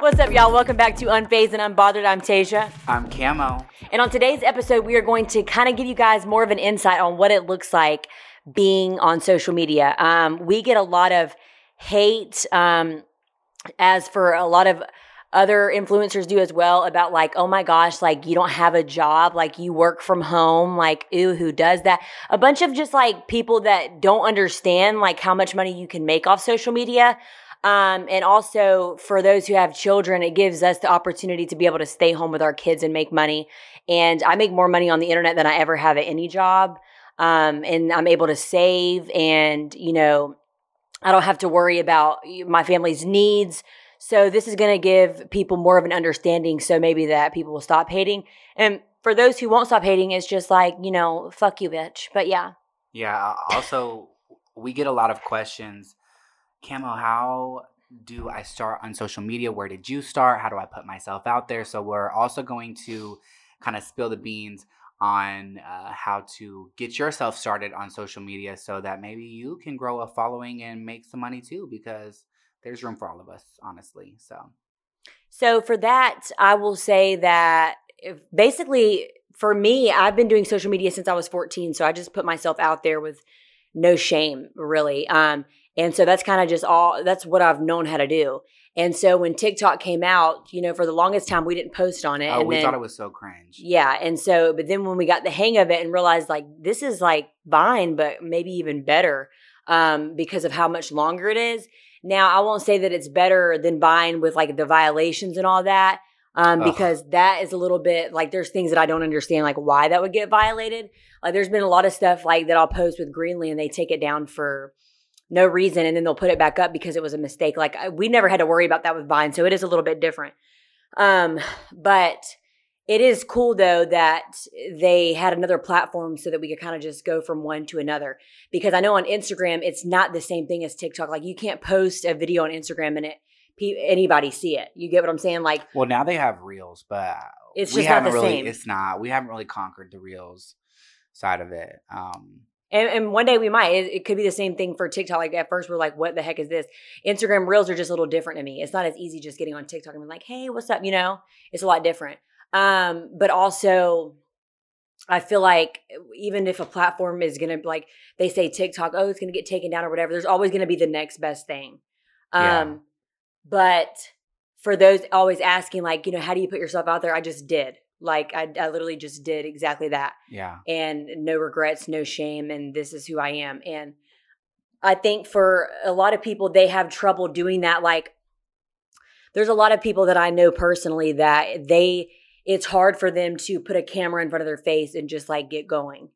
What's up, y'all? Welcome back to Unfazed and Unbothered. I'm Tasia. I'm Camo. And on today's episode, we are going to kind of give you guys more of an insight on what it looks like being on social media. Um, we get a lot of hate, um, as for a lot of other influencers do as well, about like, oh my gosh, like you don't have a job, like you work from home, like, ooh, who does that? A bunch of just like people that don't understand like how much money you can make off social media. Um, and also for those who have children, it gives us the opportunity to be able to stay home with our kids and make money. And I make more money on the internet than I ever have at any job. Um, and I'm able to save and, you know, I don't have to worry about my family's needs. So this is going to give people more of an understanding. So maybe that people will stop hating. And for those who won't stop hating, it's just like, you know, fuck you, bitch. But yeah. Yeah. Also, we get a lot of questions Camo, how do I start on social media? Where did you start? How do I put myself out there? So we're also going to kind of spill the beans on uh, how to get yourself started on social media so that maybe you can grow a following and make some money too because there's room for all of us honestly so so for that i will say that basically for me i've been doing social media since i was 14 so i just put myself out there with no shame really um, and so that's kind of just all, that's what I've known how to do. And so when TikTok came out, you know, for the longest time we didn't post on it. Oh, and we then, thought it was so cringe. Yeah. And so, but then when we got the hang of it and realized like this is like Vine, but maybe even better um, because of how much longer it is. Now, I won't say that it's better than Vine with like the violations and all that. Um, because that is a little bit like there's things that I don't understand, like why that would get violated. Like there's been a lot of stuff like that I'll post with Greenlee and they take it down for no reason and then they'll put it back up because it was a mistake. Like we never had to worry about that with Vine, so it is a little bit different. Um, but it is cool though that they had another platform so that we could kind of just go from one to another. Because I know on Instagram it's not the same thing as TikTok. Like you can't post a video on Instagram and it anybody see it. You get what I'm saying? Like, well, now they have reels, but it's just not the really, same. It's not. We haven't really conquered the reels side of it. Um, and, and one day we might. It, it, could be the same thing for TikTok. Like at first we're like, what the heck is this? Instagram Reels are just a little different to me. It's not as easy just getting on TikTok and being like, hey, what's up? You know, it's a lot different. Um, but also I feel like even if a platform is gonna like they say TikTok, oh, it's gonna get taken down or whatever, there's always gonna be the next best thing. Um, yeah. but for those always asking, like, you know, how do you put yourself out there? I just did. Like I, I literally just did exactly that. Yeah. And no regrets, no shame, and this is who I am. And I think for a lot of people, they have trouble doing that. Like, there's a lot of people that I know personally that they, it's hard for them to put a camera in front of their face and just like get going.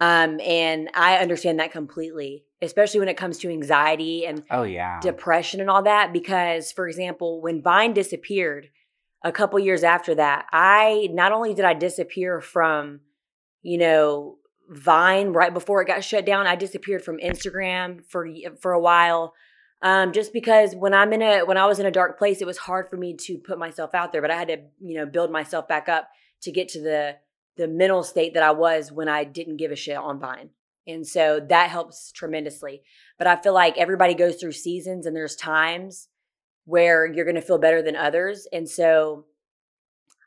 Um, and I understand that completely, especially when it comes to anxiety and Oh yeah. depression and all that. Because, for example, when Vine disappeared a couple years after that, I not only did I disappear from, you know, Vine right before it got shut down, I disappeared from Instagram for for a while. Um, just because when I'm in a when I was in a dark place, it was hard for me to put myself out there, but I had to, you know, build myself back up to get to the the mental state that I was when I didn't give a shit on Vine. And so that helps tremendously. But I feel like everybody goes through seasons and there's times where you're going to feel better than others. And so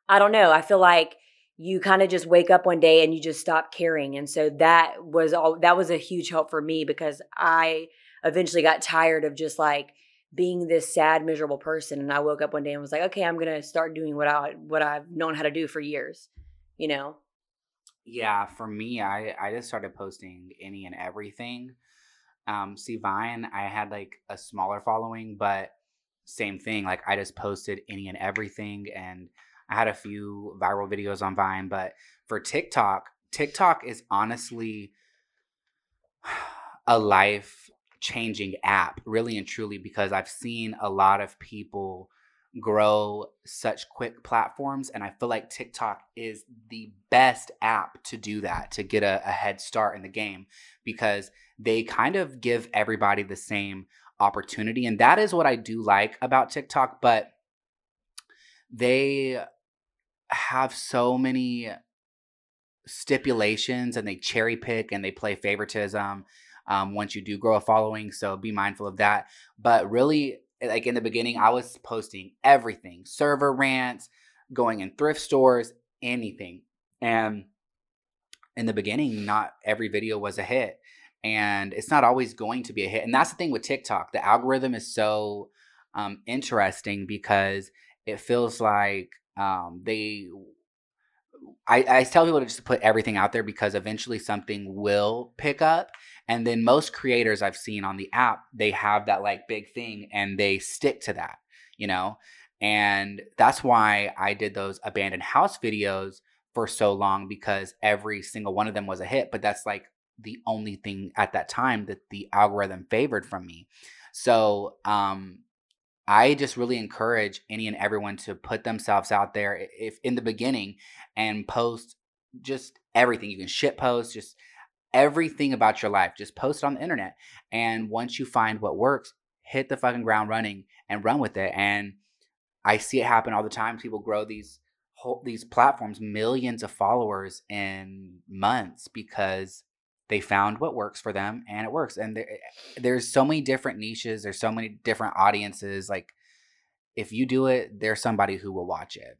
I don't know. I feel like you kind of just wake up one day and you just stop caring. And so that was all that was a huge help for me because I eventually got tired of just like being this sad, miserable person. And I woke up one day and was like, okay, I'm gonna start doing what I what I've known how to do for years. You know? Yeah, for me, I I just started posting any and everything. Um, see, Vine, I had like a smaller following, but same thing. Like I just posted any and everything, and I had a few viral videos on Vine. But for TikTok, TikTok is honestly a life changing app, really and truly, because I've seen a lot of people grow such quick platforms. And I feel like TikTok is the best app to do that, to get a, a head start in the game, because they kind of give everybody the same opportunity. And that is what I do like about TikTok. But they have so many stipulations and they cherry pick and they play favoritism um, once you do grow a following. So be mindful of that. But really, like in the beginning, I was posting everything server rants, going in thrift stores, anything. And in the beginning, not every video was a hit. And it's not always going to be a hit. And that's the thing with TikTok. The algorithm is so um, interesting because it feels like um, they I, I tell people to just put everything out there because eventually something will pick up. And then most creators I've seen on the app, they have that like big thing and they stick to that, you know? And that's why I did those abandoned house videos for so long because every single one of them was a hit. But that's like the only thing at that time that the algorithm favored from me. So um, I just really encourage any and everyone to put themselves out there if in the beginning and post just everything. You can shit post, just everything about your life. Just post it on the internet. And once you find what works, hit the fucking ground running and run with it. And I see it happen all the time. People grow these whole these platforms, millions of followers in months because they found what works for them and it works and there, eh, eh, there's so many different niches there's so many different audiences like if you do it there's somebody who will watch it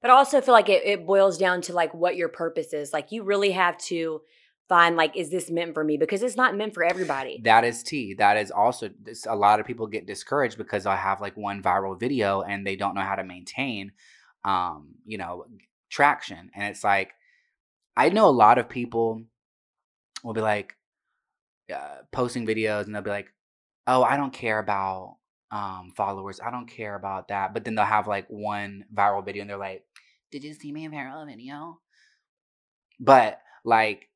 but I also feel like it, it boils down to like what your purpose is like you really have to find like is this meant for me because it's not meant for everybody that is t that is also this, a lot of people get discouraged because i have like one viral video and they don't know how to maintain um you know traction and it's like i know a lot of people will be like uh, posting videos and they'll be like, "Oh, I don't care about um, followers. I don't care about that." But then they'll have like one viral video and they're like, "Did you see my viral video?" But like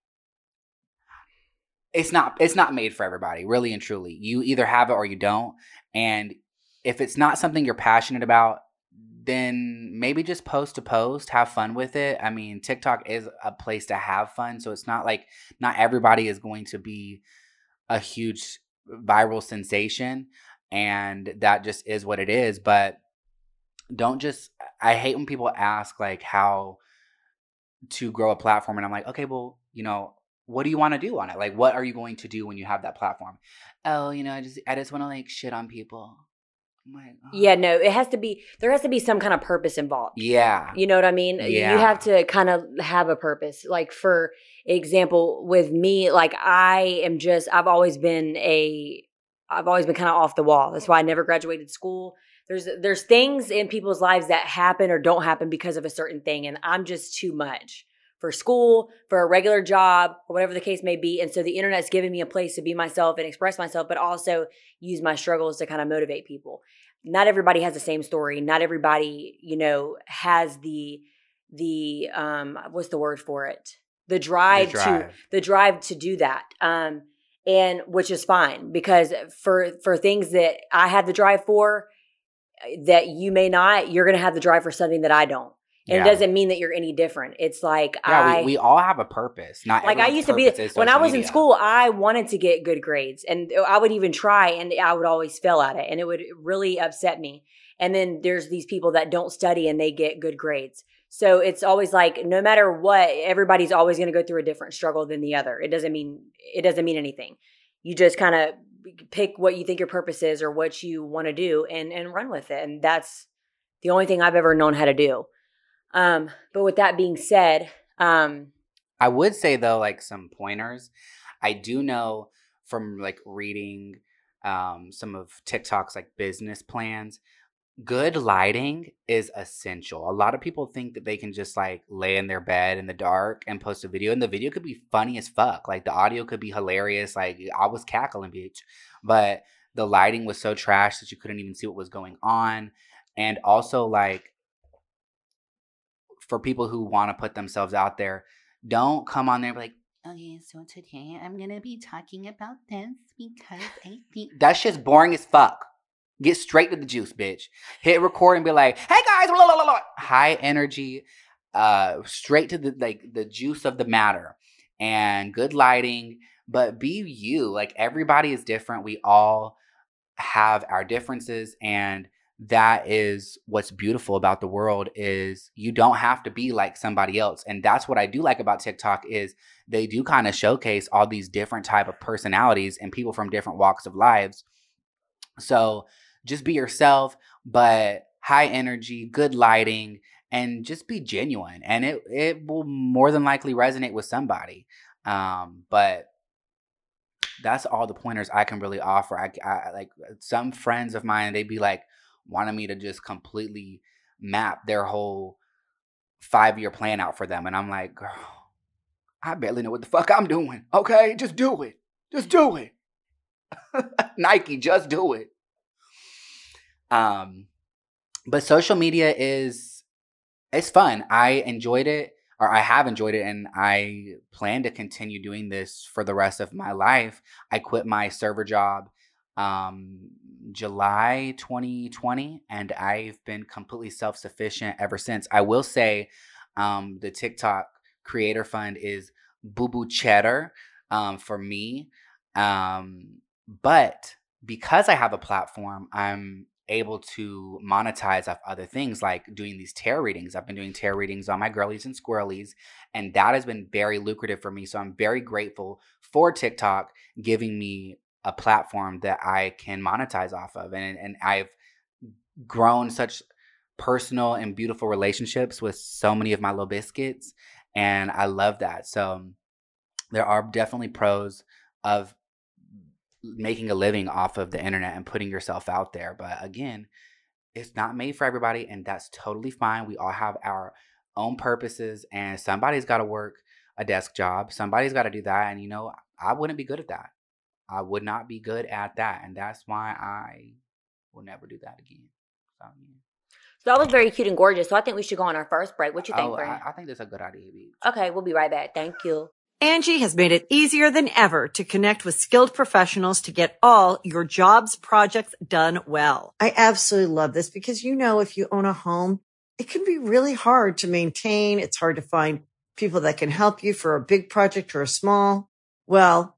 it's not it's not made for everybody, really and truly. You either have it or you don't. And if it's not something you're passionate about, then maybe just post to post, have fun with it. I mean, TikTok is a place to have fun, so it's not like not everybody is going to be a huge viral sensation and that just is what it is, but don't just I hate when people ask like how to grow a platform and I'm like, "Okay, well, you know, what do you want to do on it? Like what are you going to do when you have that platform?" Oh, you know, I just I just want to like shit on people my God. Yeah, oh. no, it has to be there has to be some kind of purpose involved. Yeah. You know what I mean? Yeah. You have to kind of have a purpose. Like for example, with me, like I am just I've always been a I've always been kind of off the wall. That's why I never graduated school. There's there's things in people's lives that happen or don't happen because of a certain thing and I'm just too much for school, for a regular job, or whatever the case may be. And so the internet's given me a place to be myself and express myself, but also use my struggles to kind of motivate people not everybody has the same story. Not everybody, you know, has the the um what's the word for it? the drive, The to the drive to do that. Um, and which is fine because for for things that I have the drive for uh, that you may not, you're gonna have the drive for something that I don't. And Yeah. it doesn't mean that you're any different. It's like Yeah, I we, we all have a purpose. Not like I used to be when I was in school, I wanted to get good grades and uh, I would even try and I would always fail at it and it would really upset me. And then there's these people that don't study and they get good grades. So it's always like no matter what, everybody's always going to go through a different struggle than the other. It doesn't mean it doesn't mean anything. You just kind of pick what you think your purpose is or what you want to do and and run with it. And that's the only thing I've ever known how to do. Um, but with that being said, um, I would say though, like some pointers. I do know from like reading um, some of TikTok's like business plans. Good lighting is essential. A lot of people think that they can just like lay in their bed in the dark and post a video, and the video could be funny as fuck. Like the audio could be hilarious. Like I was cackling, bitch. But the lighting was so trash that you couldn't even see what was going on. And also, like, for people who want to put themselves out there, don't come on there and be like, okay, so today I'm gonna be talking about this because I think that's just boring as fuck. Get straight to the juice, bitch. Hit record and be like, hey guys, blah, blah, blah, blah." high energy, uh, straight to the like the juice of the matter and good lighting, but be you. Like everybody is different. We all have our differences and that is what's beautiful about the world is you don't have to be like somebody else. And that's what i do like about tiktok is they do kind of showcase all these different type of personalities and people from different walks of lives. So just be yourself but high energy good lighting and just be genuine. And it it will more than likely resonate with somebody. Um but that's all the pointers I can really offer. I, I like some friends of mine, they'd be like wanting me to just completely map their whole five year plan out for them. And I'm like, girl, I barely know what the fuck I'm doing. Okay, just do it. Just do it. Nike, just do it. Um, but social media is it's fun. I enjoyed it, or I have enjoyed it, and I plan to continue doing this for the rest of my life. I quit my server job um July 2020 and I've been completely self-sufficient ever since. I will say um the TikTok creator fund is boo boo cheddar um for me. Um but because I have a platform, I'm able to monetize off other things like doing these tarot readings. I've been doing tarot readings on my girlies and squirrelies, and that has been very lucrative for me. So I'm very grateful for TikTok giving me a platform that I can monetize off of. And, and I've grown such personal and beautiful relationships with so many of my little biscuits. And I love that. So there are definitely pros of making a living off of the internet and putting yourself out there. But again, it's not made for everybody, and that's totally fine. We all have our own purposes, and somebody's got to work a desk job. Somebody's got to do that. And, you know, I wouldn't be good at that. I would not be good at that. And that's why I will never do that again. So, yeah. So that was very cute and gorgeous. So I think we should go on our first break. What you think, oh, Brandon? I, I think that's a good idea, B. Okay, we'll be right back. Thank you. Angi has made it easier than ever to connect with skilled professionals to get all your jobs projects done well. I absolutely love this because, you know, if you own a home, it can be really hard to maintain. It's hard to find people that can help you for a big project or a small. Well,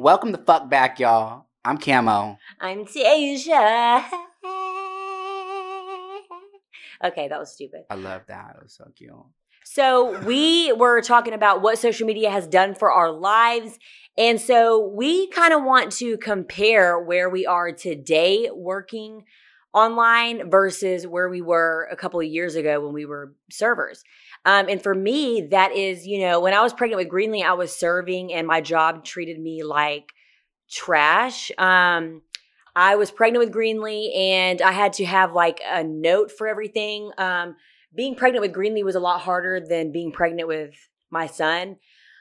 Welcome the fuck back, y'all. I'm Camo. I'm Tasia. okay, that was stupid. I love that. It was so cute. So we were talking about what social media has done for our lives. And so we kind of want to compare where we are today working online versus where we were a couple of years ago when we were servers. Um, and for me, that is, you know, when I was pregnant with Greenlee, I was serving and my job treated me like trash. Um, I was pregnant with Greenlee and I had to have like a note for everything. Um, being pregnant with Greenlee was a lot harder than being pregnant with my son.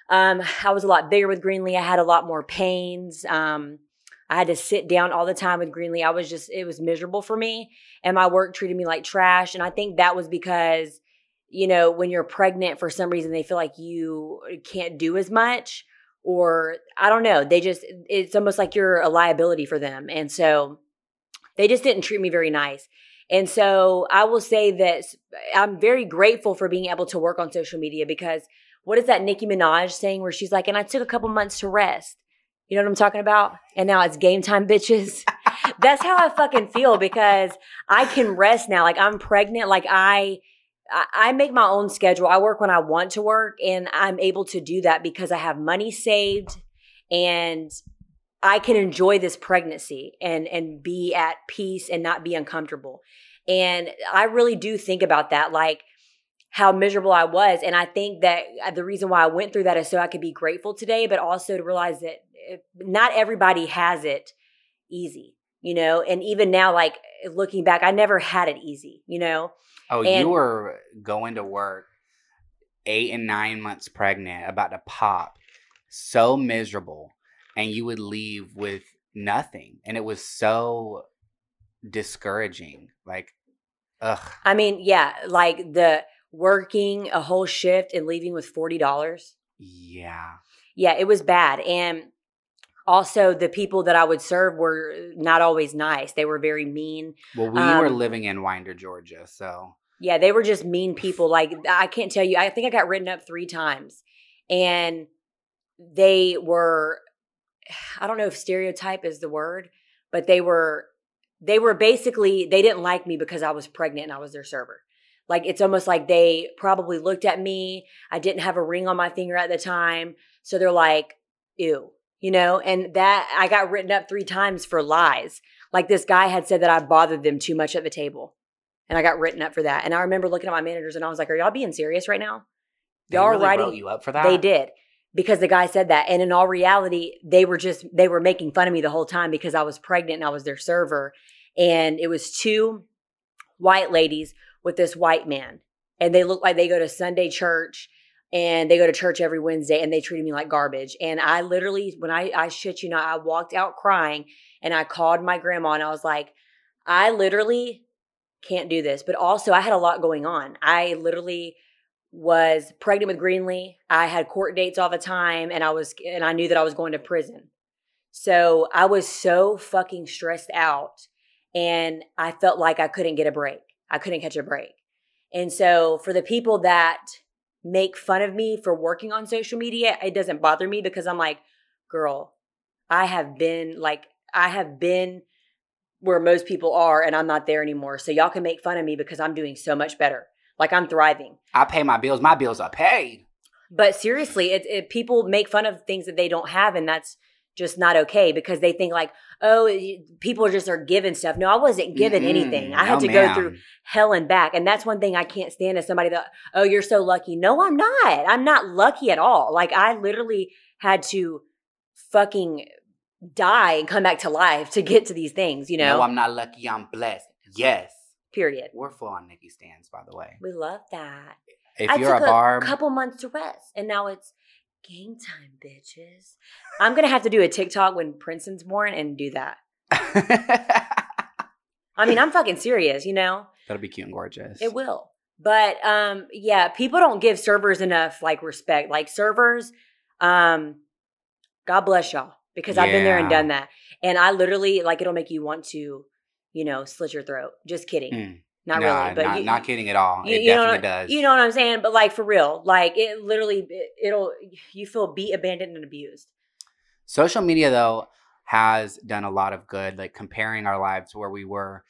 Um, I was a lot bigger with Greenlee. I had a lot more pains. Um, I had to sit down all the time with Greenlee. I was just, it was miserable for me. And my work treated me like trash. And I think that was because, you know, when you're pregnant, for some reason, they feel like you uh, can't do as much. Or I don't know. They just, it's almost like you're a liability for them. And so they just didn't treat me very nice. And so I will say that I'm very grateful for being able to work on social media because what is that Nicki Minaj saying where she's like, and I took a couple months to rest. You know what I'm talking about? And now it's game time, bitches. That's how I fucking feel because I can rest now. Like I'm pregnant. Like I, I make my own schedule. I work when I want to work and I'm able to do that because I have money saved and I can enjoy this pregnancy and and be at peace and not be uncomfortable. And I really do think about that like how miserable I was and I think that uh, the reason why I went through that is so I could be grateful today but also to realize that not everybody has it easy, you know? And even now like looking back I never had it easy, you know? Oh, And- you were going to work eight and nine months pregnant, about to pop, so miserable, and you would leave with nothing. And it was so discouraging. Like, ugh. I mean, yeah, like the working a whole shift and leaving with $40. Yeah. Yeah, it was bad. And also, the people that I would serve were not always nice. They were very mean. Well, we were Um, living in Winder, Georgia, so Yeah, they were just mean people. Like, I can't tell you, I think I got written up three times. And they were, I don't know if stereotype is the word, but they were, they were basically, they didn't like me because I was pregnant and I was their server. Like, it's almost like they probably looked at me. I didn't have a ring on my finger at the time. So they're like, ew, you know? And that, I got written up three times for lies. Like, this guy had said that I bothered them too much at the table. And I got written up for that. And I remember looking at my managers and I was like, are y'all being serious right now? they Y'all are really writing you up for that. they did because the guy said that. And in all reality, they were just, they were making fun of me the whole time because I was pregnant and I was their server. And it was two white ladies with this white man. And they look like they go to Sunday church and they go to church every Wednesday and they treated me like garbage. And I literally, when I, I shit you not, I walked out crying and I called my grandma and I was like, I literally can't do this. But also, I had a lot going on. I literally was pregnant with Greenlee. I had court dates all the time and I was and I knew that I was going to prison. So, I was so fucking stressed out and I felt like I couldn't get a break. I couldn't catch a break. And so, for the people that make fun of me for working on social media, it doesn't bother me because I'm like, girl, I have been like I have been where most people are and I'm not there anymore. So y'all can make fun of me because I'm doing so much better. Like I'm thriving. I pay my bills. My bills are paid. But seriously, it, it people make fun of things that they don't have and that's just not okay because they think like, oh, people just are given stuff. No, I wasn't given Mm-mm. anything. I had No, to go through hell and back. And that's one thing I can't stand is somebody that, oh, you're so lucky. No, I'm not. I'm not lucky at all. Like I literally had to fucking die and come back to life to get to these things, you know? No, I'm not lucky. I'm blessed. Yes. Period. We're full on Nicki stands, by the way. We love that. If I you're a took barb, couple months to rest, and now it's game time, bitches. I'm gonna have to do a TikTok when Princeton's born and do that. I mean, I'm fucking serious, you know. that'll be cute and gorgeous. It will. But um, yeah, people don't give servers enough like respect. Like servers, um, God bless y'all because I've been there and done that, and I literally like it'll make you want to, you know, slit your throat. Just kidding, Mm. Not Nah, really, but not, you, not kidding at all. you, it you definitely does. You know what I'm saying? But like for real, like it literally, it, it'll you feel beat, abandoned, and abused. Social media though has done a lot of good, like comparing our lives where we were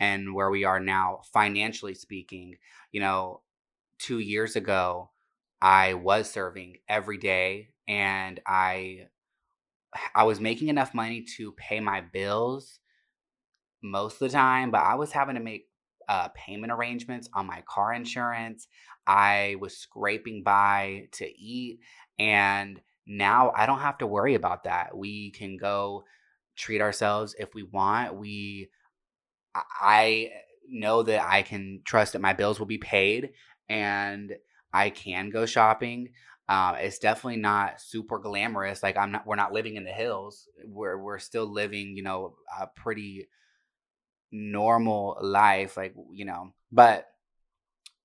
and where we are now, financially speaking. You know, two years ago, I was serving every day, and I I was making enough money to pay my bills most of the time, but I was having to make uh, payment arrangements on my car insurance. I was scraping by to eat, and now I don't have to worry about that. We can go treat ourselves if we want. We, I- know that I can trust that my bills will be paid, and I can go shopping. Um, it's definitely not super glamorous. Like I'm not. We're not living in the hills. We're we're still living, you know, a pretty normal life. Like you know, but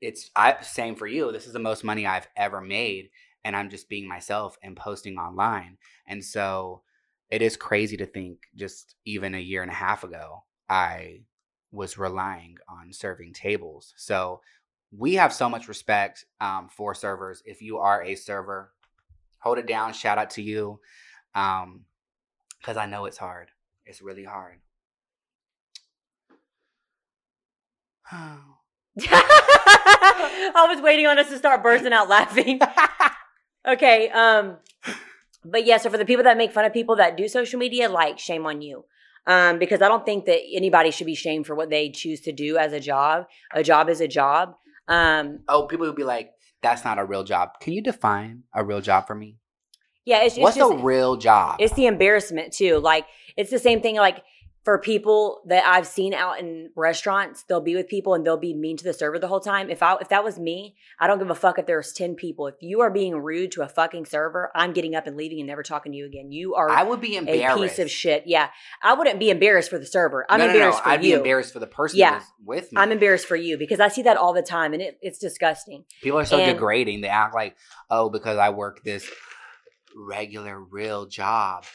it's I same for you. This is the most money I've ever made, and I'm just being myself and posting online. And so it is crazy to think just even a year and a half ago, I was relying on serving tables. So we have so much respect um, for servers. If you are a server, hold it down. Shout out to you. Um, because I know it's hard. It's really hard. I was waiting on us to start bursting out laughing. okay, um, but yeah. So for the people that make fun of people that do social media, like shame on you. Um, because I don't think that anybody should be shamed for what they choose to do as a job. A job is a job. Um, oh, people would be like, that's not a real job. Can you define a real job for me? yeah, it's, it's What's just a real job? it's the embarrassment too. Like it's the same thing. Like for people that I've seen out in restaurants, they'll be with people and they'll be mean to the server the whole time. If I if that was me, I don't give a fuck if there's ten people. If you are being rude to a fucking server, I'm getting up and leaving and never talking to you again. You are I would be embarrassed. a piece of shit. Yeah, I wouldn't be embarrassed for the server. I'm no, no, embarrassed no. for I'd you. be embarrassed for the person Yeah. with me. I'm embarrassed for you because I see that all the time and it, it's disgusting. People are so And- degrading. They act like, oh, because I work this regular, real job.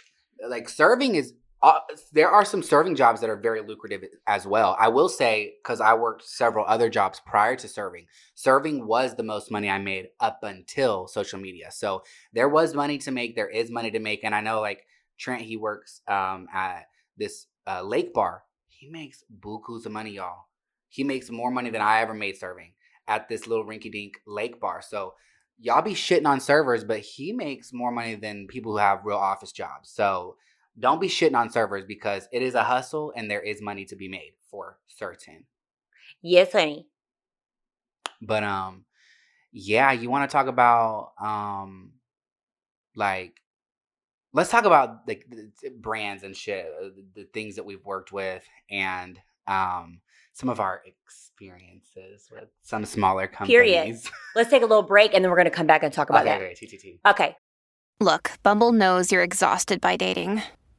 Like serving is. Uh, there are some serving jobs that are very lucrative as well. I will say because I worked several other jobs prior to serving. Serving was the most money I made up until social media. So there was money to make. There is money to make, and I know like Trent, he works um, at this uh, lake bar. He makes bukus of money, y'all. He makes more money than I ever made serving at this little rinky dink lake bar. So y'all be shitting on servers, but he makes more money than people who have real office jobs. So don't be shitting on servers because it is a hustle and there is money to be made for certain. Yes, honey. But um yeah, you want to talk about um like let's talk about like the, the brands and shit, uh, the, the things that we've worked with and um some of our experiences with some smaller companies. Period. Let's take a little break and then we're going to come back and talk about okay, that. okay, TTT. Okay. Look, Bumble knows you're exhausted by dating.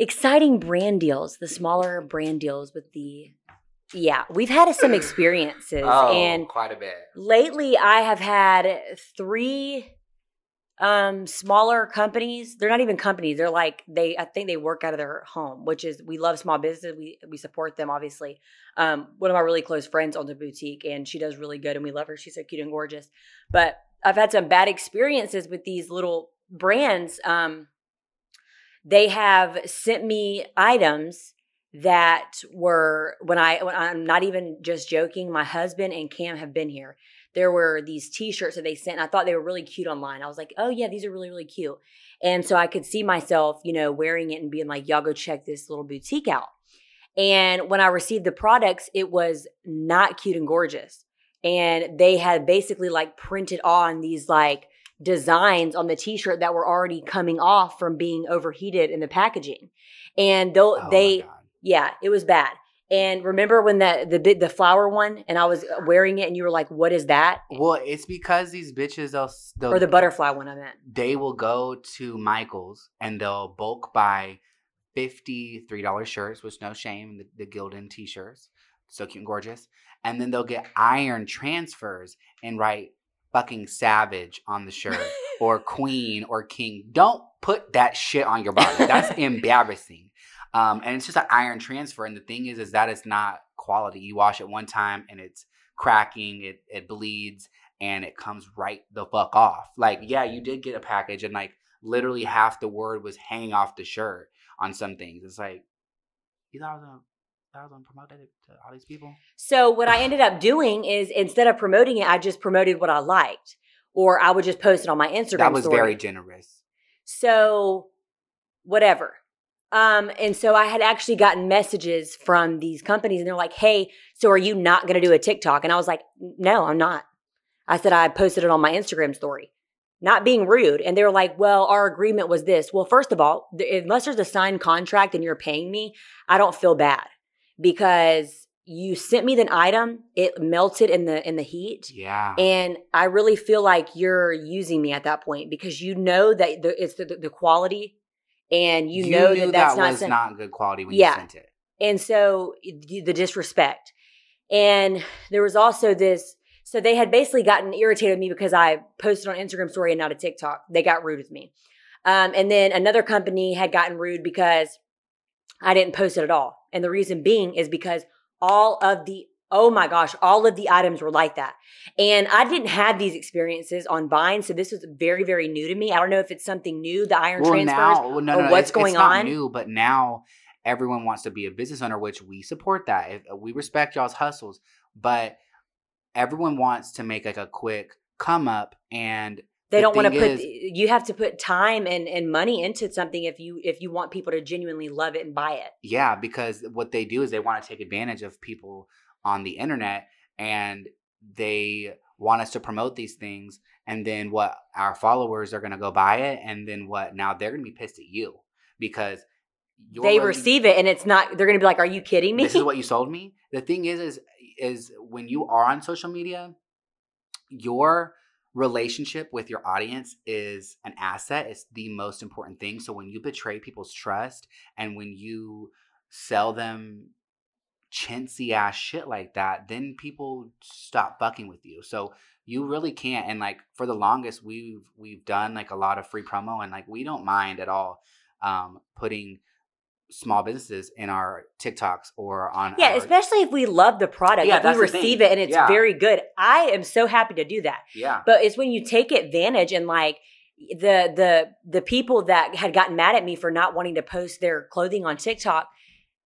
exciting brand deals, the smaller brand deals with the yeah, we've had some experiences Oh, and quite a bit. lately I have had three um smaller companies. They're not even companies. They're like they I think they work out of their home, which is we love small business. We we support them obviously. Um one of my really close friends owns a boutique and she does really good and we love her. She's so cute and gorgeous. But I've had some bad experiences with these little brands. Um they have sent me items that were when I when I'm not even just joking, my husband and Cam have been here. There were these t-shirts that they sent I thought they were really cute online. I was like, "Oh yeah, these are really really cute." And so I could see myself, you know, wearing it and being like, "Y'all go check this little boutique out." And when I received the products, it was not cute and gorgeous. And they had basically like printed on these like designs on the t-shirt that were already coming off from being overheated in the packaging. And though Oh, they yeah, it was bad. And remember when the the the flower one and I was wearing it and you were like, "What is that?" Well, it's because these bitches they'll, they'll Or the butterfly one I meant. they will go to Michael's and they'll bulk buy fifty three dollar shirts, which no shame, the, the Gildan t shirts, so cute and gorgeous, and then they'll get iron transfers and write fucking savage on the shirt or queen or king. Don't put that shit on your body. That's embarrassing. Um, and it's just an iron transfer. And the thing is, is that it's not quality. You wash it one time and it's cracking, it it bleeds, and it comes right the fuck off. Like, yeah, you did get a package, and like literally half the word was hanging off the shirt on some things. It's like you thought I was gonna, thought I was gonna to all these people. So what I ended up doing is instead of promoting it, I just promoted what I liked, or I would just post it on my Instagram. that was story. very generous. So, whatever. Um, and so I had actually gotten messages from these companies, and they're like, "Hey, so are you not going to do a TikTok?" And I was like, "No, I'm not." I said I posted it on my Instagram story, not being rude. And they were like, "Well, our agreement was this." Well, first of all, th- unless there's a signed contract and you're paying me, I don't feel bad because you sent me the item, it melted in the in the heat. Yeah. And I really feel like you're using me at that point because you know that the, it's the, the quality and you, know knew that that's not, was not good quality when Yeah. you sent it. and so the disrespect. And there was also this so they had basically gotten irritated with me because I posted on Instagram story and not a TikTok. They got rude with me. Um, and then another company had gotten rude because I didn't post it at all. And the reason being is because all of the oh my gosh, all of the items were like that. And I didn't have these experiences on Vine, so this was very, very new to me. I don't know if it's something new, the iron well, transfers, now, well, no, or no, no, what's it's, going it's not on. new, but now everyone wants to be a business owner, which we support that. If, uh, we respect y'all's hustles, but everyone wants to make like a quick come up and they the don't want to put is- you have to put time and, and money into something if you if you want people to genuinely love it and buy it. Yeah, because what they do is they want to take advantage of people on the internet and they want us to promote these things and then what our followers are going to go buy it and then what now they're going to be pissed at you because you're they really- receive it and it's not they're gonna be like, Are you kidding me? this is what you sold me. The thing is, is, is when you are on social media, your relationship with your audience is an asset. It's the most important thing. So when you betray people's trust and when you sell them chintzy ass shit like that, then people stop fucking with you. So you really can't. And like for the longest, we've we've done like a lot of free promo, and like we don't mind at all um, putting small businesses in our TikToks or on Yeah, our, especially if we love the product. Yeah, if we receive it and it's Yeah. very good. I am so happy to do that. yeah But it's when you take advantage and like the the the people that had gotten mad at me for not wanting to post their clothing on TikTok,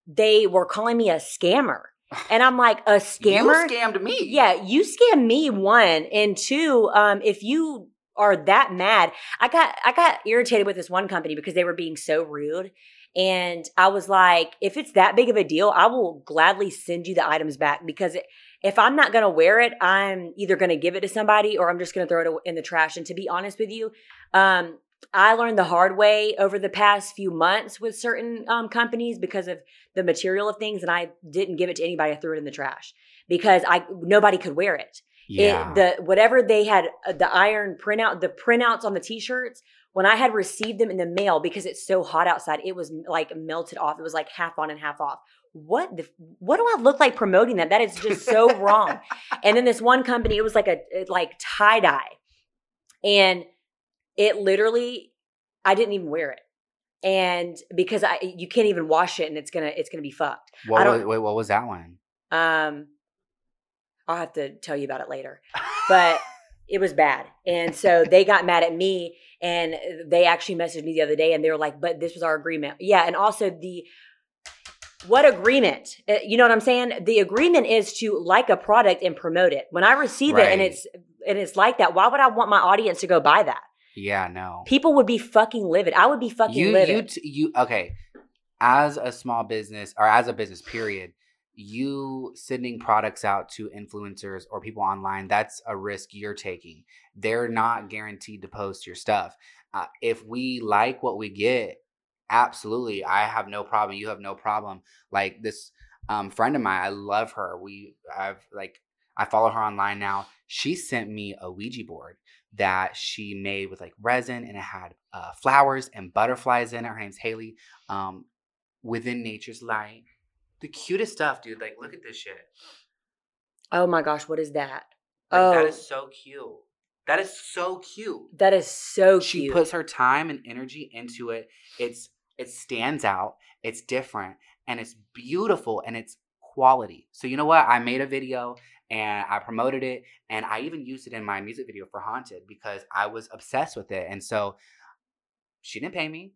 they were calling me a scammer. And I'm like, a scammer? You scammed me. Yeah, you scam me one and two. Um, if you are that mad, I got I got irritated with this one company because they were being so rude, And I was like, if it's that big of a deal, I will gladly send you the items back because if I'm not going to wear it, I'm either going to give it to somebody or I'm just going to throw it in the trash. And to be honest with you, um, I learned the hard way over the past few months with certain um, companies because of the material of things, and I didn't give it to anybody. I threw it in the trash because I nobody could wear it. Yeah. It, the whatever they had uh, the iron printout, the printouts on the t-shirts. When I had received them in the mail because it's so hot outside, it was like melted off. It was like half on and half off. What the, what do I look like promoting that? That is just so wrong. And then this one company, it was like a like tie dye, and it literally I didn't even wear it. And because I you can't even wash it and it's gonna it's gonna be fucked. What was, wait, what was that one? Um I'll have to tell you about it later. But it was bad. And so they got mad at me and they actually messaged me the other day and they were like, but this was our agreement. Yeah. And also the, what agreement? Uh, You know what I'm saying? The agreement is to like a product and promote it. When I receive it and it's, and it's like that, why would I want my audience to go buy that? Yeah, no. People would be fucking livid. I would be fucking you, livid. you, t- you. Okay, as a small business or as a business, period. You sending products out to influencers or people online, that's a risk you're taking. They're not guaranteed to post your stuff. Uh, if we like what we get, absolutely, I have no problem. You have no problem. Like this um, friend of mine, I love her. We, I've like, I follow her online now. She sent me a Ouija board that she made with like resin and it had uh, flowers and butterflies in it. Her name's Haley. Um, within nature's light. The cutest stuff, dude. Like, look at this shit. oh my gosh, what is that? Like, oh, that is oh. so cute. That is so cute. that is so She cute. She puts her time and energy into it. It's it stands out. It's different and it's beautiful and it's quality. So you know what? I made a video and I promoted it and I even used it in my music video for Haunted because I was obsessed with it. And so she didn't pay me.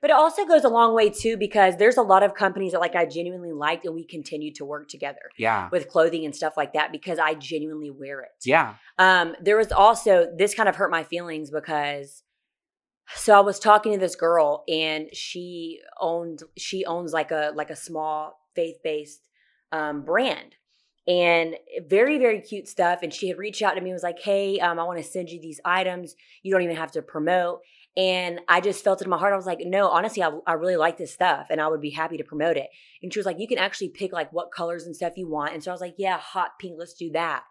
But it also goes a long way too because there's a lot of companies that like I genuinely liked and we continue to work together Yeah. with clothing and stuff like that because I genuinely wear it. Yeah. Um, there was also this kind of hurt my feelings because so I was talking to this girl and she owned she owns like a like a small faith-based um brand and very very cute stuff and she had reached out to me and was like hey um, i want to send you these items you don't even have to promote and i just felt it in my heart i was like no honestly I, I really like this stuff and i would be happy to promote it and she was like you can actually pick like what colors and stuff you want and so i was like yeah hot pink let's do that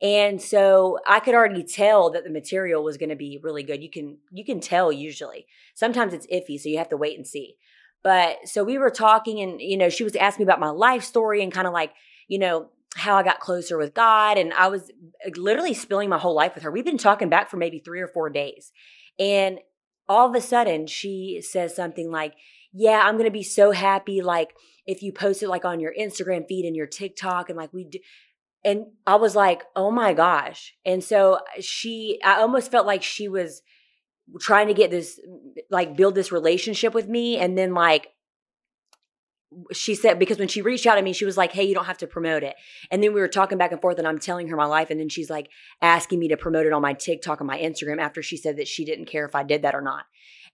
and so i could already tell that the material was going to be really good you can you can tell usually sometimes it's iffy so you have to wait and see but so we were talking and you know she was asking me about my life story and kind of like you know how I got closer with God. And I was literally spilling my whole life with her. We've been talking back for maybe three or four days. And all of a sudden, she says something like, Yeah, I'm going to be so happy. Like, if you post it like on your Instagram feed and your TikTok, and like we do. And I was like, Oh my gosh. And so uh, she, I almost felt like she was trying to get this, like, build this relationship with me. And then, like, she said because when she reached out to me she was like hey you don't have to promote it. And then we were talking back and forth and i'm telling her my life and then she's like asking me to promote it on my tiktok and my instagram after she said that she didn't care if i did that or not.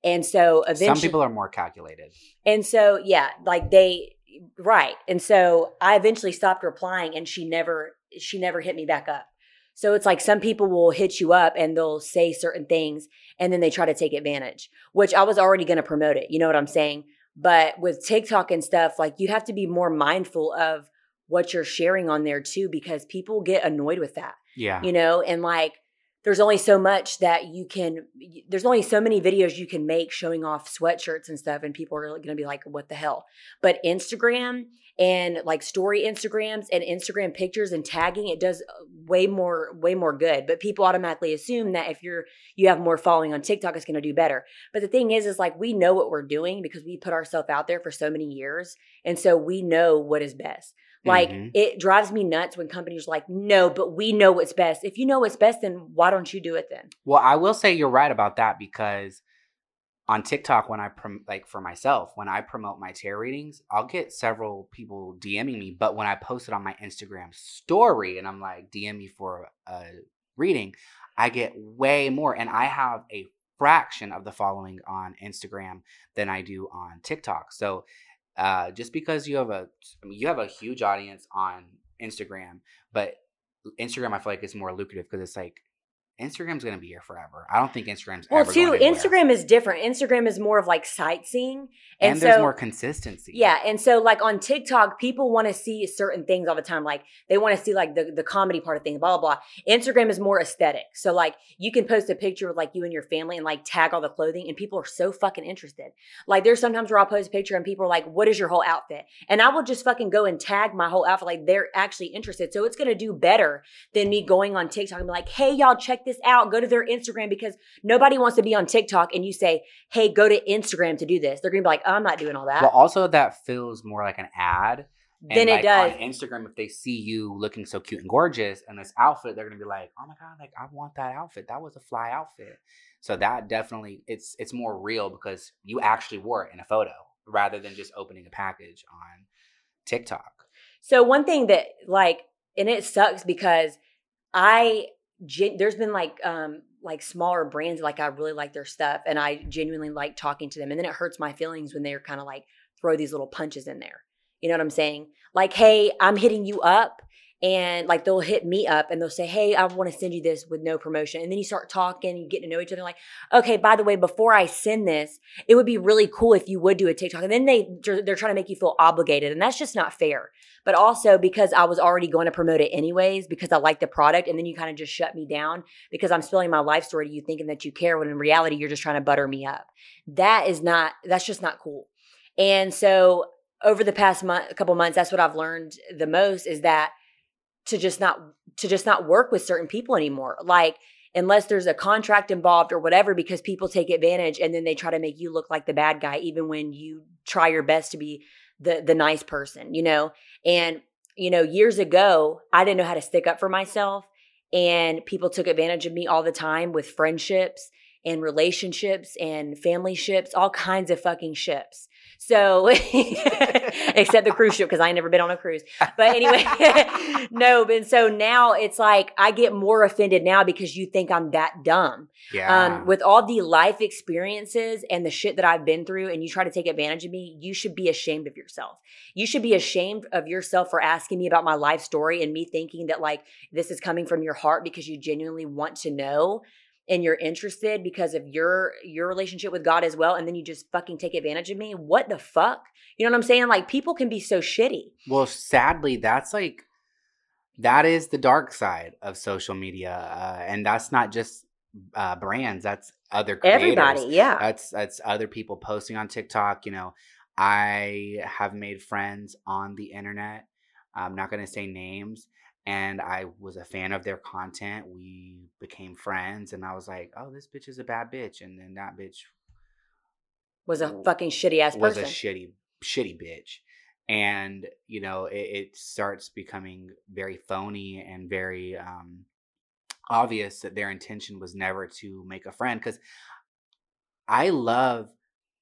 And so eventually Some people are more calculated. and so yeah like they right. And so i eventually stopped replying and she never she never hit me back up. So it's like some people will hit you up and they'll say certain things and then they try to take advantage which i was already going to promote it you know what i'm saying but with TikTok and stuff, like you have to be more mindful of what you're sharing on there too, because people get annoyed with that, Yeah. you know, and like there's only so much that you can, there's only so many videos you can make showing off sweatshirts and stuff, and people are going to be like, what the hell? But Instagram and like story Instagrams and Instagram pictures and tagging, it does way more, way more good. But people automatically assume that if you're, you have more following on TikTok, it's going to do better. But the thing is, is like we know what we're doing because we put ourselves out there for so many years. And so we know what is best. Like Mhm. it drives me nuts when companies are like, no, but we know what's best. If you know what's best, then why don't you do it then? Well, I will say you're right about that because on TikTok, when I prom- like for myself, when I promote my tarot readings, I'll get several people DMing me. But when I post it on my Instagram story and I'm like, DM me for a reading, I get way more. And I have a fraction of the following on Instagram than I do on TikTok. So uh, just because you have a I mean, you have a huge audience on Instagram, but Instagram I feel like is more lucrative because it's like Instagram's gonna be here forever. I don't think Instagram's Well, too. Instagram is different. Instagram is more of like sightseeing, and, and, there's so more consistency. Yeah, and so like on TikTok, people want to see certain things all the time. Like they want to see like the, the comedy part of things, blah blah blah. Instagram is more aesthetic. So like you can post a picture with like you and your family and like tag all the clothing, and people are so fucking interested. Like there's sometimes where I'll post a picture and people are like, "What is your whole outfit?" And I will just fucking go and tag my whole outfit. Like they're actually interested. So it's gonna do better than me going on TikTok and be like, "Hey y'all, check this out. Go to their Instagram," because nobody wants to be on TikTok and you say, "Hey, go to Instagram to do this." They're gonna be like, oh, "I'm not doing all that." Well, also that feels more like an ad. Then it does. on Instagram. If they see you looking so cute and gorgeous in this outfit, they're gonna be like, "Oh my god, like I want that outfit. That was a fly outfit." So that definitely it's it's more real because you actually wore it in a photo rather than just opening a package on TikTok. So one thing that like, and it sucks because I gen- there's been like um like smaller brands like I really like their stuff and I genuinely like talking to them and then it hurts my feelings when they're kind of like throw these little punches in there. You know what I'm saying? Like, hey, I'm hitting you up. And like they'll hit me up and they'll say, Hey, I want to send you this with no promotion. And then you start talking, you get to know each other. Like, okay, by the way, before I send this, it would be really cool if you would do a TikTok. And then they they're trying to make you feel obligated. And that's just not fair. But also because I was already going to promote it anyways, because I like the product, and then you kind of just shut me down because I'm spilling my life story to you thinking that you care when in reality you're just trying to butter me up. That is not that's just not cool. And so over the past month, couple months, that's what I've learned the most is that to just not to just not work with certain people anymore. Like unless there's a contract involved or whatever, because people take advantage and then they try to make you look like the bad guy, even when you try your best to be the the nice person, you know. And you know, years ago, I didn't know how to stick up for myself, and people took advantage of me all the time with friendships and relationships and family ships, all kinds of fucking ships. So, except the cruise ship because I ain't never been on a cruise. But anyway, no. But so now it's like I get more offended now because you think I'm that dumb. Yeah. Um, with all the life experiences and the shit that I've been through, and you try to take advantage of me, you should be ashamed of yourself. You should be ashamed of yourself for asking me about my life story and me thinking that like this is coming from your heart because you genuinely want to know and you're interested because of your your relationship with God as well and then you just fucking take advantage of me what the fuck you know what I'm saying like people can be so shitty Well, sadly, that's like that is the dark side of social media, uh, and that's not just uh, brands. That's other creators. everybody yeah That's that's other people posting on TikTok. You know, I have made friends on the internet. I'm not going to say names, and I was a fan of their content. We became friends, and I was like, "Oh, this bitch is a bad bitch," and then that bitch was a fucking shitty ass was person a shitty shitty bitch and you know it, it starts becoming very phony and very um obvious that their intention was never to make a friend because i love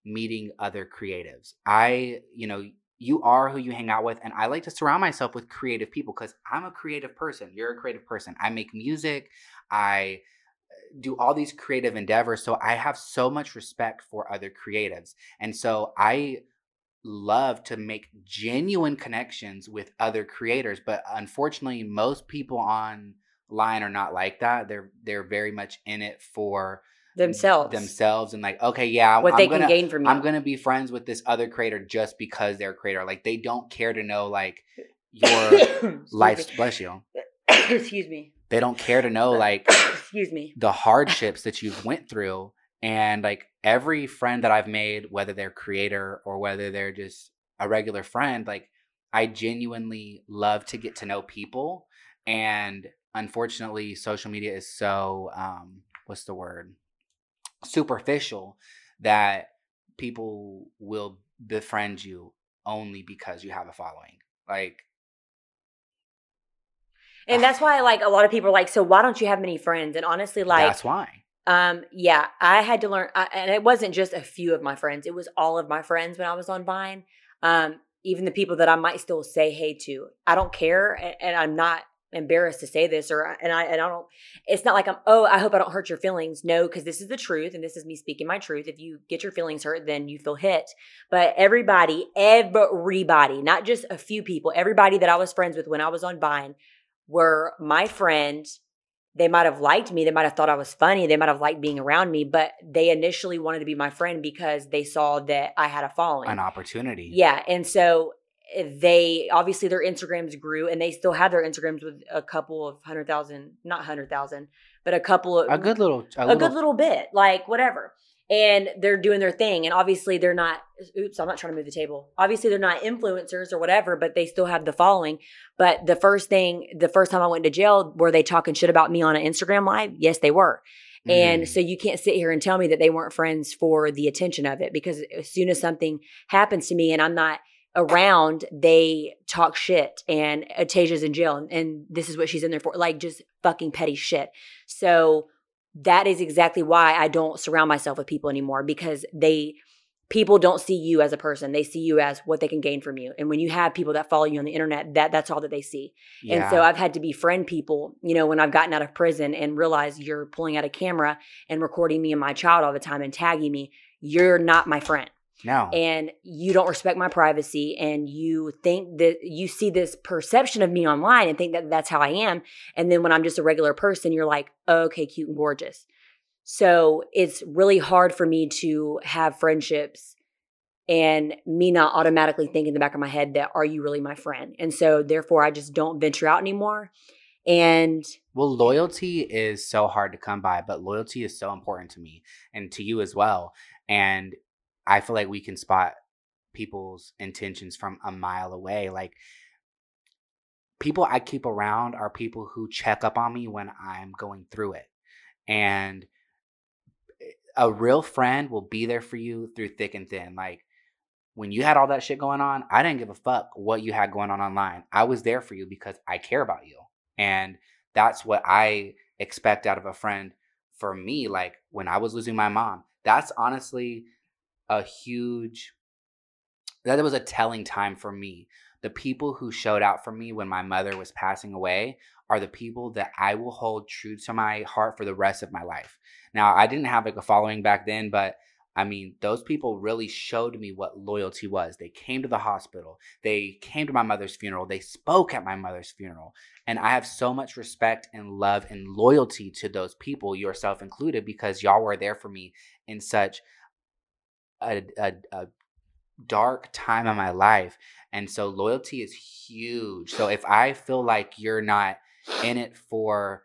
meeting other creatives i you know you are who you hang out with and i like to surround myself with creative people because i'm a creative person you're a creative person i make music i uh, do all these creative endeavors. So I have so much respect for other creatives. And so I love to make genuine connections with other creators. But unfortunately, most people online are not like that. They're they're very much in it for themselves themselves and like, okay, yeah, what I'm they gonna, can gain from you I'm gonna be friends with this other creator just because they're a creator. Like they don't care to know like your me. bless you. excuse me They don't care to know like excuse me the hardships that you've went through and like every friend that i've made whether they're creator or whether they're just a regular friend like i genuinely love to get to know people and unfortunately social media is so um what's the word superficial that people will befriend you only because you have a following like and that's why like a lot of people are like so why don't you have many friends and honestly like that's why Um, yeah, I had to learn, I, and it wasn't just a few of my friends; it was all of my friends when I was on Vine. Um, even the people that I might still say hey to. I don't care, and, and I'm not embarrassed to say this or and I and I don't it's not like I'm oh I hope I don't hurt your feelings no because this is the truth and this is me speaking my truth if you get your feelings hurt then you feel hit but everybody everybody not just a few people everybody that I was friends with when I was on Vine were my friend they might have liked me they might have thought I was funny they might have liked being around me but they initially wanted to be my friend because they saw that I had a following An opportunity. yeah. And so they obviously their Instagrams grew and they still have their Instagrams with a couple of hundred thousand, not hundred thousand, but a couple of A good little. A, a, little, good little bit, like whatever. And they're doing their thing. And obviously they're not oops, I'm not trying to move the table. Obviously they're not influencers or whatever, but they still have the following. But the first thing, the first time I went to jail, were they talking shit about me on an Instagram live? Yes, they were. And Mm. so you can't sit here and tell me that they weren't friends for the attention of it because as soon as something happens to me and I'm not around, they talk shit and uh, Tasia's in jail and, and this is what she's in there for. Like just fucking petty shit. So that is exactly why I don't surround myself with people anymore because they people don't see you as a person. They see you as what they can gain from you. And when you have people that follow you on the internet, that that's all that they see. And so I've had to befriend people, you know, when I've gotten out of prison and realized you're pulling out a camera and recording me and my child all the time and tagging me, you're not my friend. No. And you don't respect my privacy and you think that you see this perception of me online and think that that's how I am. And then when I'm just a regular person, you're like, oh, okay, cute and gorgeous. So it's really hard for me to have friendships and me not automatically think in the back of my head that are you really my friend? And so therefore I just don't venture out anymore. And Well, loyalty is so hard to come by, but loyalty is so important to me and to you as well. And I feel like we can spot people's intentions from a mile away. Like people I keep around are people who check up on me when I'm going through it. And eh, a real friend will be there for you through thick and thin. Like when you had all that shit going on, I didn't give a fuck what you had going on online. I was there for you because I care about you. And that's what I expect out of a friend for me. Like when I was losing my mom, that's honestly a huge, that was a telling time for me. The people who showed out for me when my mother was passing away are the people that I will hold true to my heart for the rest of my life. Now, I didn't have like a following back then, but I mean, those people really showed me what loyalty was. They came to the hospital. They came to my mother's funeral. They spoke at my mother's funeral. And I have so much respect and love and loyalty to those people, yourself included, because y'all were there for me in such a, a, a dark time in my life. And so loyalty is huge. So if I feel like you're not in it for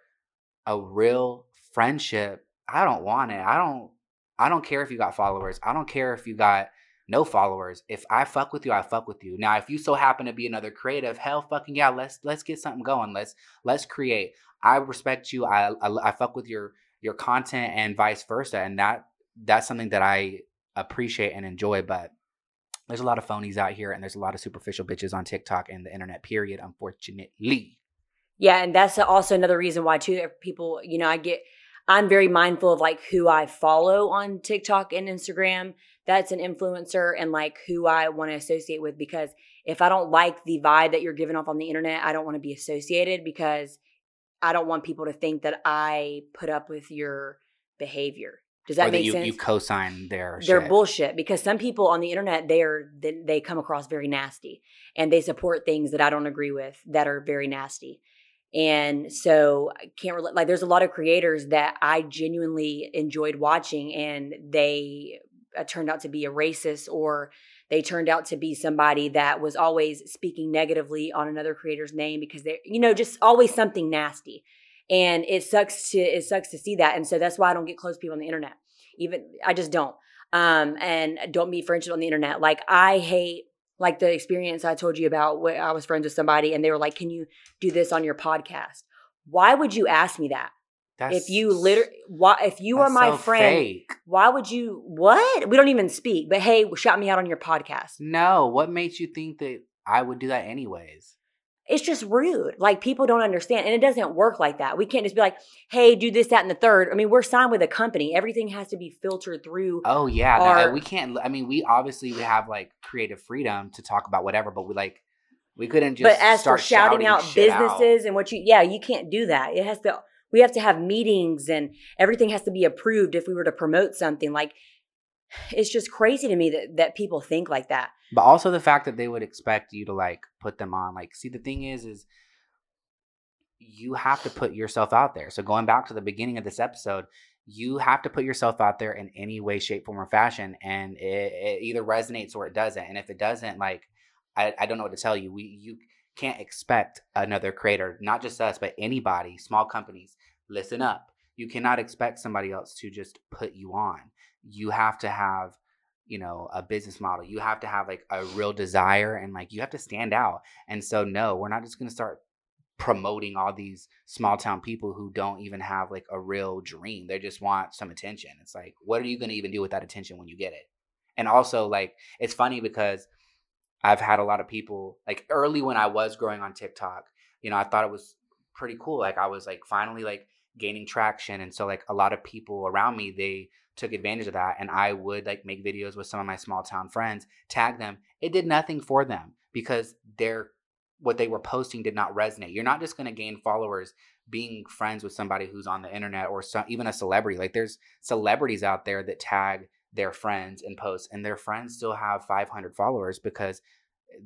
a real friendship, I don't want it. I don't I don't care if you got followers. I don't care if you got no followers. If I fuck with you, I fuck with you. Now, if you so happen to be another creative, hell fucking yeah, let's let's get something going. Let's let's create. I respect you. I I, I fuck with your your content and vice versa. And that that's something that I appreciate and enjoy, but there's a lot of phonies out here and there's a lot of superficial bitches on TikTok and the internet, period, unfortunately. Yeah, and that's also another reason why too people, you know, I get I'm very mindful of like who I follow on TikTok and Instagram. That's an influencer and like who I want to associate with because if I don't like the vibe that you're giving off on the internet, I don't want to be associated because I don't want people to think that I put up with your behavior. Does that or make that you, sense? you co-sign their they're shit. bullshit because some people on the internet they are they, they come across very nasty and they support things that I don't agree with that are very nasty. And so I can't relate like there's a lot of creators that I genuinely enjoyed watching and they uh, turned out to be a racist or they turned out to be somebody that was always speaking negatively on another creator's name because they you know just always something nasty. And it sucks to it sucks to see that. And so that's why I don't get close to people on the internet. Even I just don't. Um and don't meet friendship on the internet. Like I hate like the experience I told you about where I was friends with somebody and they were like, Can you do this on your podcast? Why would you ask me that? That's, if you literally why if you are my so friend, fake. why would you what? We don't even speak, but hey, shout me out on your podcast. No, what made you think that I would do that anyways? It's just rude. Like people don't understand. And it doesn't work like that. We can't just be like, hey, do this, that, and the third. I mean, we're signed with a company. Everything has to be filtered through. Oh yeah, no, we can't. I mean, we obviously we have like creative freedom to talk about whatever, but we like We couldn't just but as for start shouting, out shit out. businesses and what you, yeah, you can't do that. It has to. We have to have meetings and everything has to be approved if we were to promote something. Like, it's just crazy to me that that people think like that. But also the fact that they would expect you to like put them on. Like, see, the thing is, is you have to put yourself out there. So going back to the beginning of this episode, you have to put yourself out there in any way, shape, form, or fashion, and it, it either resonates or it doesn't. And if it doesn't, like, I, I don't know what to tell you. We you can't expect another creator, not just us, but anybody, small companies. Listen up. You cannot expect somebody else to just put you on. You have to have you know a business model. You have to have like a real desire and like you have to stand out. And so no we're not just going to start promoting all these small town people who don't even have like a real dream. They just want some attention. It's like what are you going to even do with that attention when you get it? And also like it's funny because i've had a lot of people like early when i was growing on tiktok you know i thought it was pretty cool. Like i was like finally like gaining traction and so like a lot of people around me they took advantage of that and I would like make videos with some of my small town friends, tag them. It did nothing for them because their what they were posting did not resonate. You're not just going to gain followers being friends with somebody who's on the internet or some, even a celebrity. Like there's celebrities out there that tag their friends and post and their friends still have 500 followers because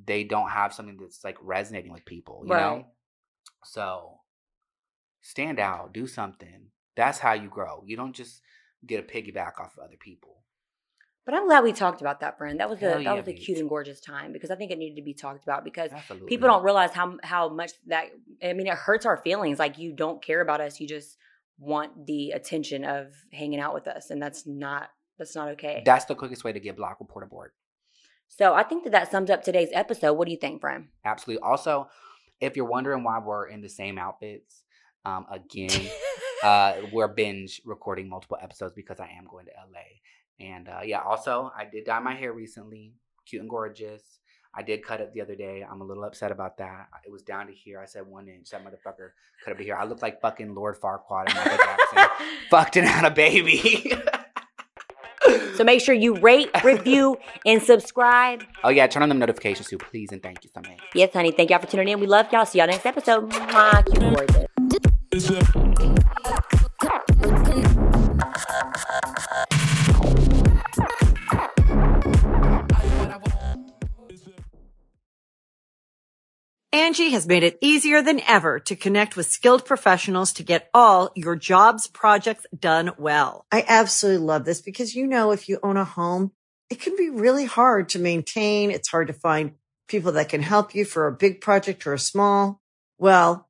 they don't have something that's like resonating with people, you Right. know? So stand out, do something. That's how you grow. You don't just get a piggyback off of other people. But I'm glad we talked about that, friend. That was a Hell that yeah, was a cute and gorgeous time because I think it needed to be talked about because Absolutely. people don't realize how how much that I mean it hurts our feelings. Like you don't care about us, you just want the attention of hanging out with us, and that's not that's not okay. That's the quickest way to get block report aboard. so I think that that sums up today's episode. What do you think, friend? Absolutely. Also, if you're wondering why we're in the same outfits, um, again, uh, we're binge recording multiple episodes because I am going to LA. And uh, yeah, also, I did dye my hair recently, cute and gorgeous. I did cut it the other day. I'm a little upset about that. It was down to here. I said one inch. That motherfucker cut up to here. I look like fucking Lord Farquaad and Michael Jackson. Fucked and had a baby. so make sure you rate, review, and subscribe. oh yeah, turn on them notifications too, please and thank you so much. Yes, honey. Thank y'all for tuning in. We love y'all. See y'all next episode. Mwah, cute and Angi has made it easier than ever to connect with skilled professionals to get all your jobs projects done well. I absolutely love this because, you know, if you own a home, it can be really hard to maintain. It's hard to find people that can help you for a big project or a small. Well,